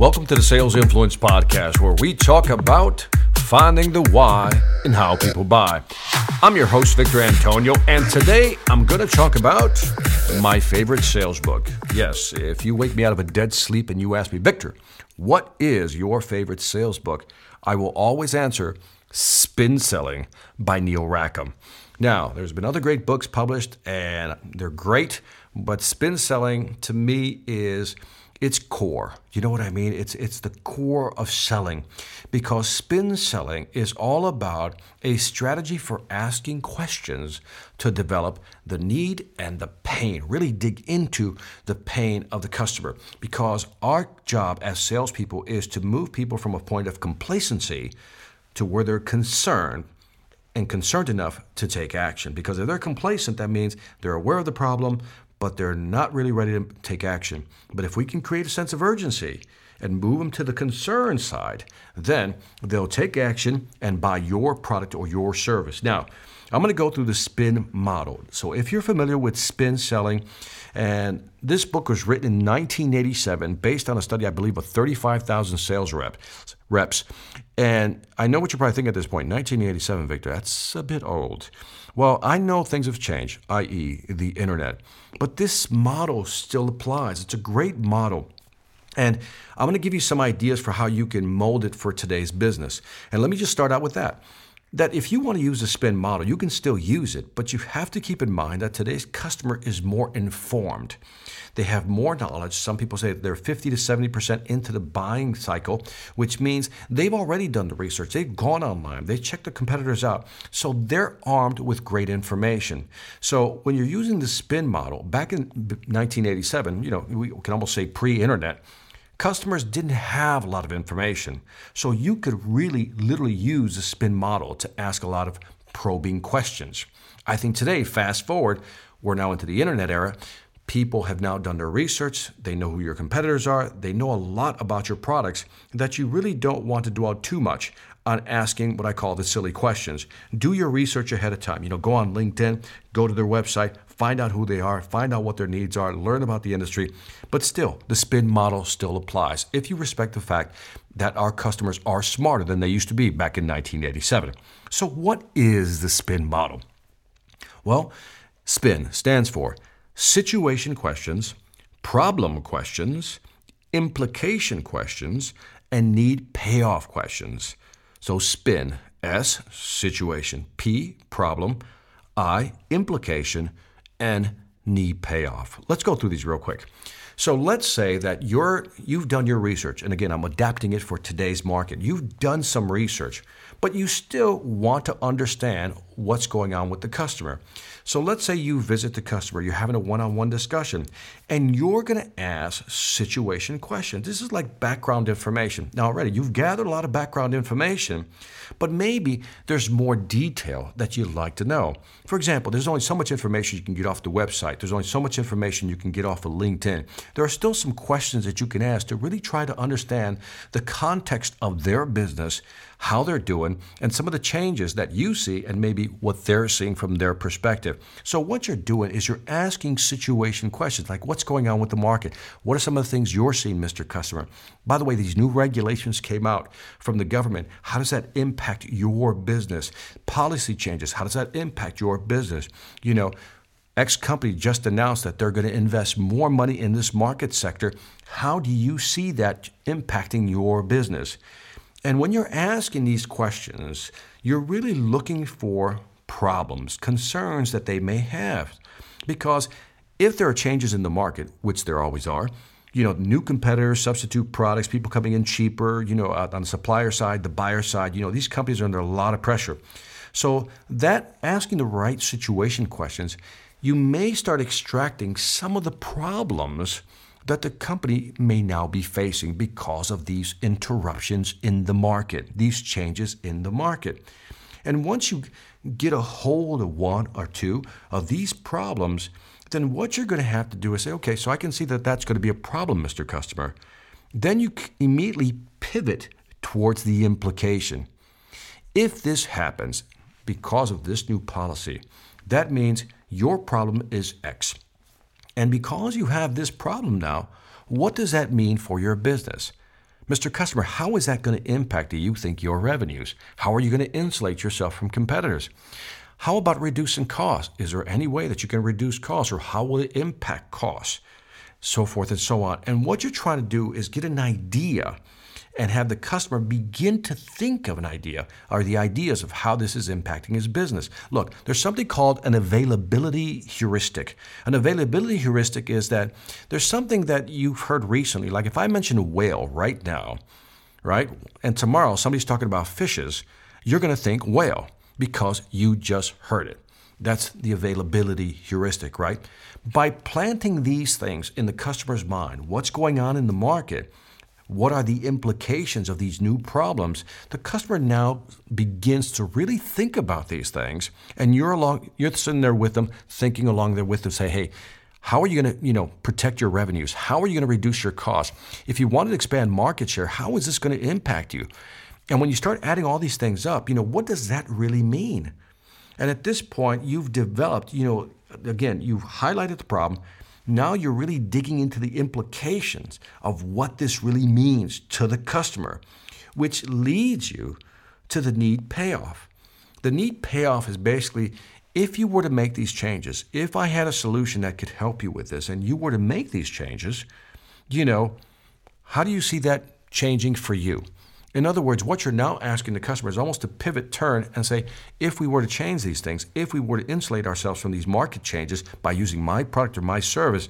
Welcome to the Sales Influence Podcast, where we talk about finding the why and how people buy. I'm your host, Victor Antonio, and today I'm going to talk about my favorite sales book. Yes, if you wake me out of a dead sleep and you ask me, Victor, what is your favorite sales book? I will always answer Spin Selling by Neil Rackham. Now, there's been other great books published, and they're great, but Spin Selling to me is it's core. You know what I mean? It's it's the core of selling because spin selling is all about a strategy for asking questions to develop the need and the pain. Really dig into the pain of the customer because our job as salespeople is to move people from a point of complacency to where they're concerned and concerned enough to take action. Because if they're complacent, that means they're aware of the problem, but they're not really ready to take action. But if we can create a sense of urgency and move them to the concern side, then they'll take action and buy your product or your service. Now, I'm going to go through the spin model. So, if you're familiar with spin selling, and this book was written in 1987 based on a study, I believe, of 35,000 sales reps. reps. And I know what you're probably thinking at this point 1987, Victor, that's a bit old. Well, I know things have changed, i.e., the internet, but this model still applies. It's a great model. And I'm going to give you some ideas for how you can mold it for today's business. And let me just start out with that that if you want to use the spin model, you can still use it, but you have to keep in mind that today's customer is more informed. They have more knowledge. Some people say they're 50 to 70% into the buying cycle, which means they've already done the research. They've gone online. They've checked the competitors out. So they're armed with great information. So when you're using the spin model, back in 1987, you know, we can almost say pre-internet, customers didn't have a lot of information. So you could really literally use the spin model to ask a lot of probing questions. I think today, fast forward, we're now into the internet era. People have now done their research. They know who your competitors are. They know a lot about your products that you really don't want to dwell too much on asking what I call the silly questions. Do your research ahead of time. You know, go on LinkedIn, go to their website, find out who they are, find out what their needs are, learn about the industry. But still, the spin model still applies if you respect the fact that our customers are smarter than they used to be back in 1987. So, what is the spin model? Well, SPIN stands for situation questions, problem questions, implication questions, and need payoff questions. So spin S, situation, P, problem, I, implication, and need payoff. Let's go through these real quick. So let's say that you're you've done your research, and again, I'm adapting it for today's market. You've done some research, but you still want to understand what's going on with the customer. So let's say you visit the customer, you're having a one-on-one discussion, and you're going to ask situation questions. This is like background information. Now already you've gathered a lot of background information, but maybe there's more detail that you'd like to know. For example, there's only so much information you can get off the website. There's only so much information you can get off of LinkedIn. There are still some questions that you can ask to really try to understand the context of their business, how they're doing, and some of the changes that you see and maybe what they're seeing from their perspective. So what you're doing is you're asking situation questions like what's going on with the market? What are some of the things you're seeing, Mr. Customer? By the way, these new regulations came out from the government. How does that impact your business? Policy changes, how does that impact your business? You know, X company just announced that they're going to invest more money in this market sector. How do you see that impacting your business? And when you're asking these questions, you're really looking for problems, concerns that they may have. Because if there are changes in the market, which there always are, you know, new competitors, substitute products, people coming in cheaper, you know, on the supplier side, the buyer side, you know, these companies are under a lot of pressure. So that asking the right situation questions, you may start extracting some of the problems that the company may now be facing because of these interruptions in the market, these changes in the market. And once you get a hold of one or two of these problems, then what you're going to have to do is say, okay, so I can see that that's going to be a problem, Mr. Customer. Then you immediately pivot towards the implication. If this happens because of this new policy, that means your problem is X. And because you have this problem now, what does that mean for your business? Mr. Customer, how is that going to impact, do you think, your revenues? How are you going to insulate yourself from competitors? How about reducing costs? Is there any way that you can reduce costs or how will it impact costs? So forth and so on. And what you're trying to do is get an idea and have the customer begin to think of an idea or the ideas of how this is impacting his business. Look, there's something called an availability heuristic. An availability heuristic is that there's something that you've heard recently, like if I mention whale right now, right, and tomorrow somebody's talking about fishes, you're going to think whale because you just heard it. That's the availability heuristic, right? By planting these things in the customer's mind, what's going on in the market, what are the implications of these new problems? The customer now begins to really think about these things, and you're along, you're sitting there with them, thinking along there with them, say, hey, how are you going to, you know, protect your revenues? How are you going to reduce your costs? If you want to expand market share, how is this going to impact you? And when you start adding all these things up, you know, what does that really mean? And at this point, you've developed, you know, again, you've highlighted the problem, now you're really digging into the implications of what this really means to the customer, which leads you to the need payoff. The need payoff is basically if you were to make these changes, if I had a solution that could help you with this and you were to make these changes, you know, how do you see that changing for you? In other words, what you're now asking the customer is almost to pivot, turn, and say, if we were to change these things, if we were to insulate ourselves from these market changes by using my product or my service,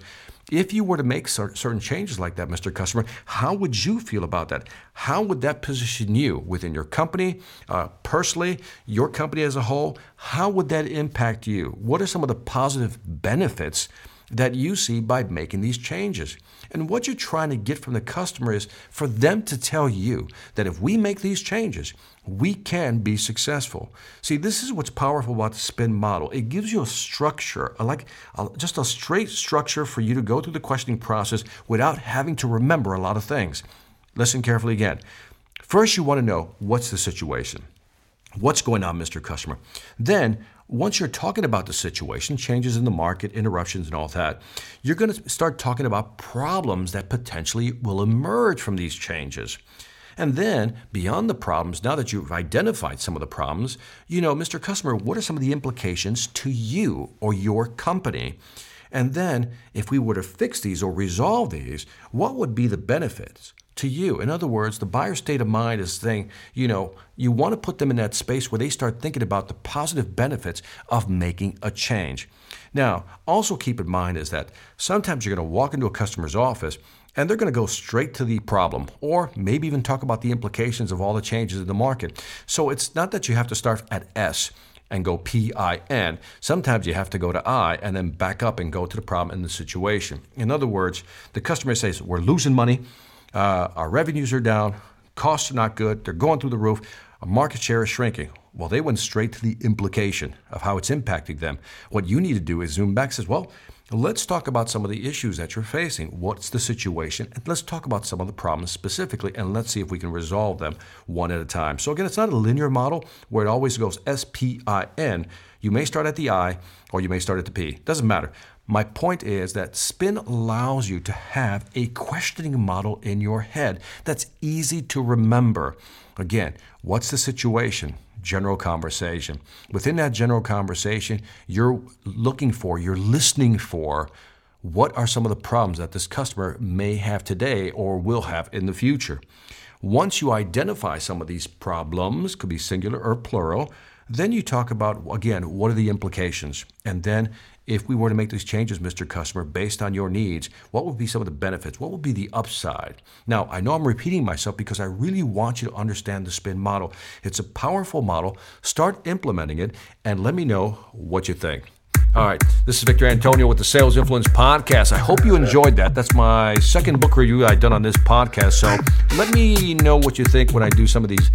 if you were to make certain changes like that, Mr. Customer, how would you feel about that? How would that position you within your company, uh, personally, your company as a whole? How would that impact you? What are some of the positive benefits that you see by making these changes. And what you're trying to get from the customer is for them to tell you that if we make these changes, we can be successful. See, this is what's powerful about the spin model. It gives you a structure, like just a straight structure for you to go through the questioning process without having to remember a lot of things. Listen carefully again. First, you want to know what's the situation. What's going on, Mr. Customer? Then, once you're talking about the situation, changes in the market, interruptions, and all that, you're going to start talking about problems that potentially will emerge from these changes. And then, beyond the problems, now that you've identified some of the problems, you know, Mr. Customer, what are some of the implications to you or your company? And then, if we were to fix these or resolve these, what would be the benefits? To you. In other words, the buyer's state of mind is saying, you know, you want to put them in that space where they start thinking about the positive benefits of making a change. Now, also keep in mind is that sometimes you're going to walk into a customer's office and they're going to go straight to the problem or maybe even talk about the implications of all the changes in the market. So it's not that you have to start at S and go P I N. Sometimes you have to go to I and then back up and go to the problem and the situation. In other words, the customer says, We're losing money. Uh, our revenues are down, costs are not good, they're going through the roof, our market share is shrinking. Well, they went straight to the implication of how it's impacting them. What you need to do is zoom back and says, well, let's talk about some of the issues that you're facing. What's the situation? And let's talk about some of the problems specifically, and let's see if we can resolve them one at a time. So again, it's not a linear model where it always goes S P I N. You may start at the I or you may start at the P. Doesn't matter. My point is that spin allows you to have a questioning model in your head that's easy to remember. Again, what's the situation? General conversation. Within that general conversation, you're looking for, you're listening for what are some of the problems that this customer may have today or will have in the future. Once you identify some of these problems, could be singular or plural, then you talk about, again, what are the implications? And then if we were to make these changes, Mr. Customer, based on your needs, what would be some of the benefits? What would be the upside? Now, I know I'm repeating myself because I really want you to understand the spin model. It's a powerful model. Start implementing it and let me know what you think. All right, this is Victor Antonio with the Sales Influence Podcast. I hope you enjoyed that. That's my second book review I've done on this podcast. So let me know what you think when I do some of these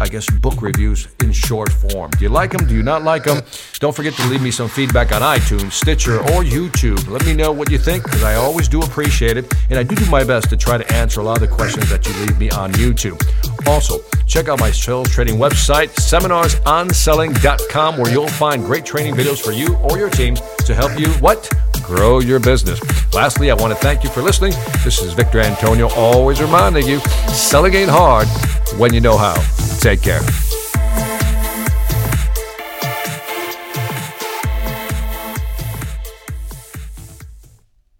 I guess, book reviews in short form. Do you like them? Do you not like them? Don't forget to leave me some feedback on iTunes, Stitcher, or YouTube. Let me know what you think because I always do appreciate it. And I do do my best to try to answer a lot of the questions that you leave me on YouTube. Also, check out my sales training website, seminarsonselling.com, where you'll find great training videos for you or your teams to help you what? grow your business. Lastly, I want to thank you for listening. This is Victor Antonio, always reminding you selling ain't hard when you know how. Take care.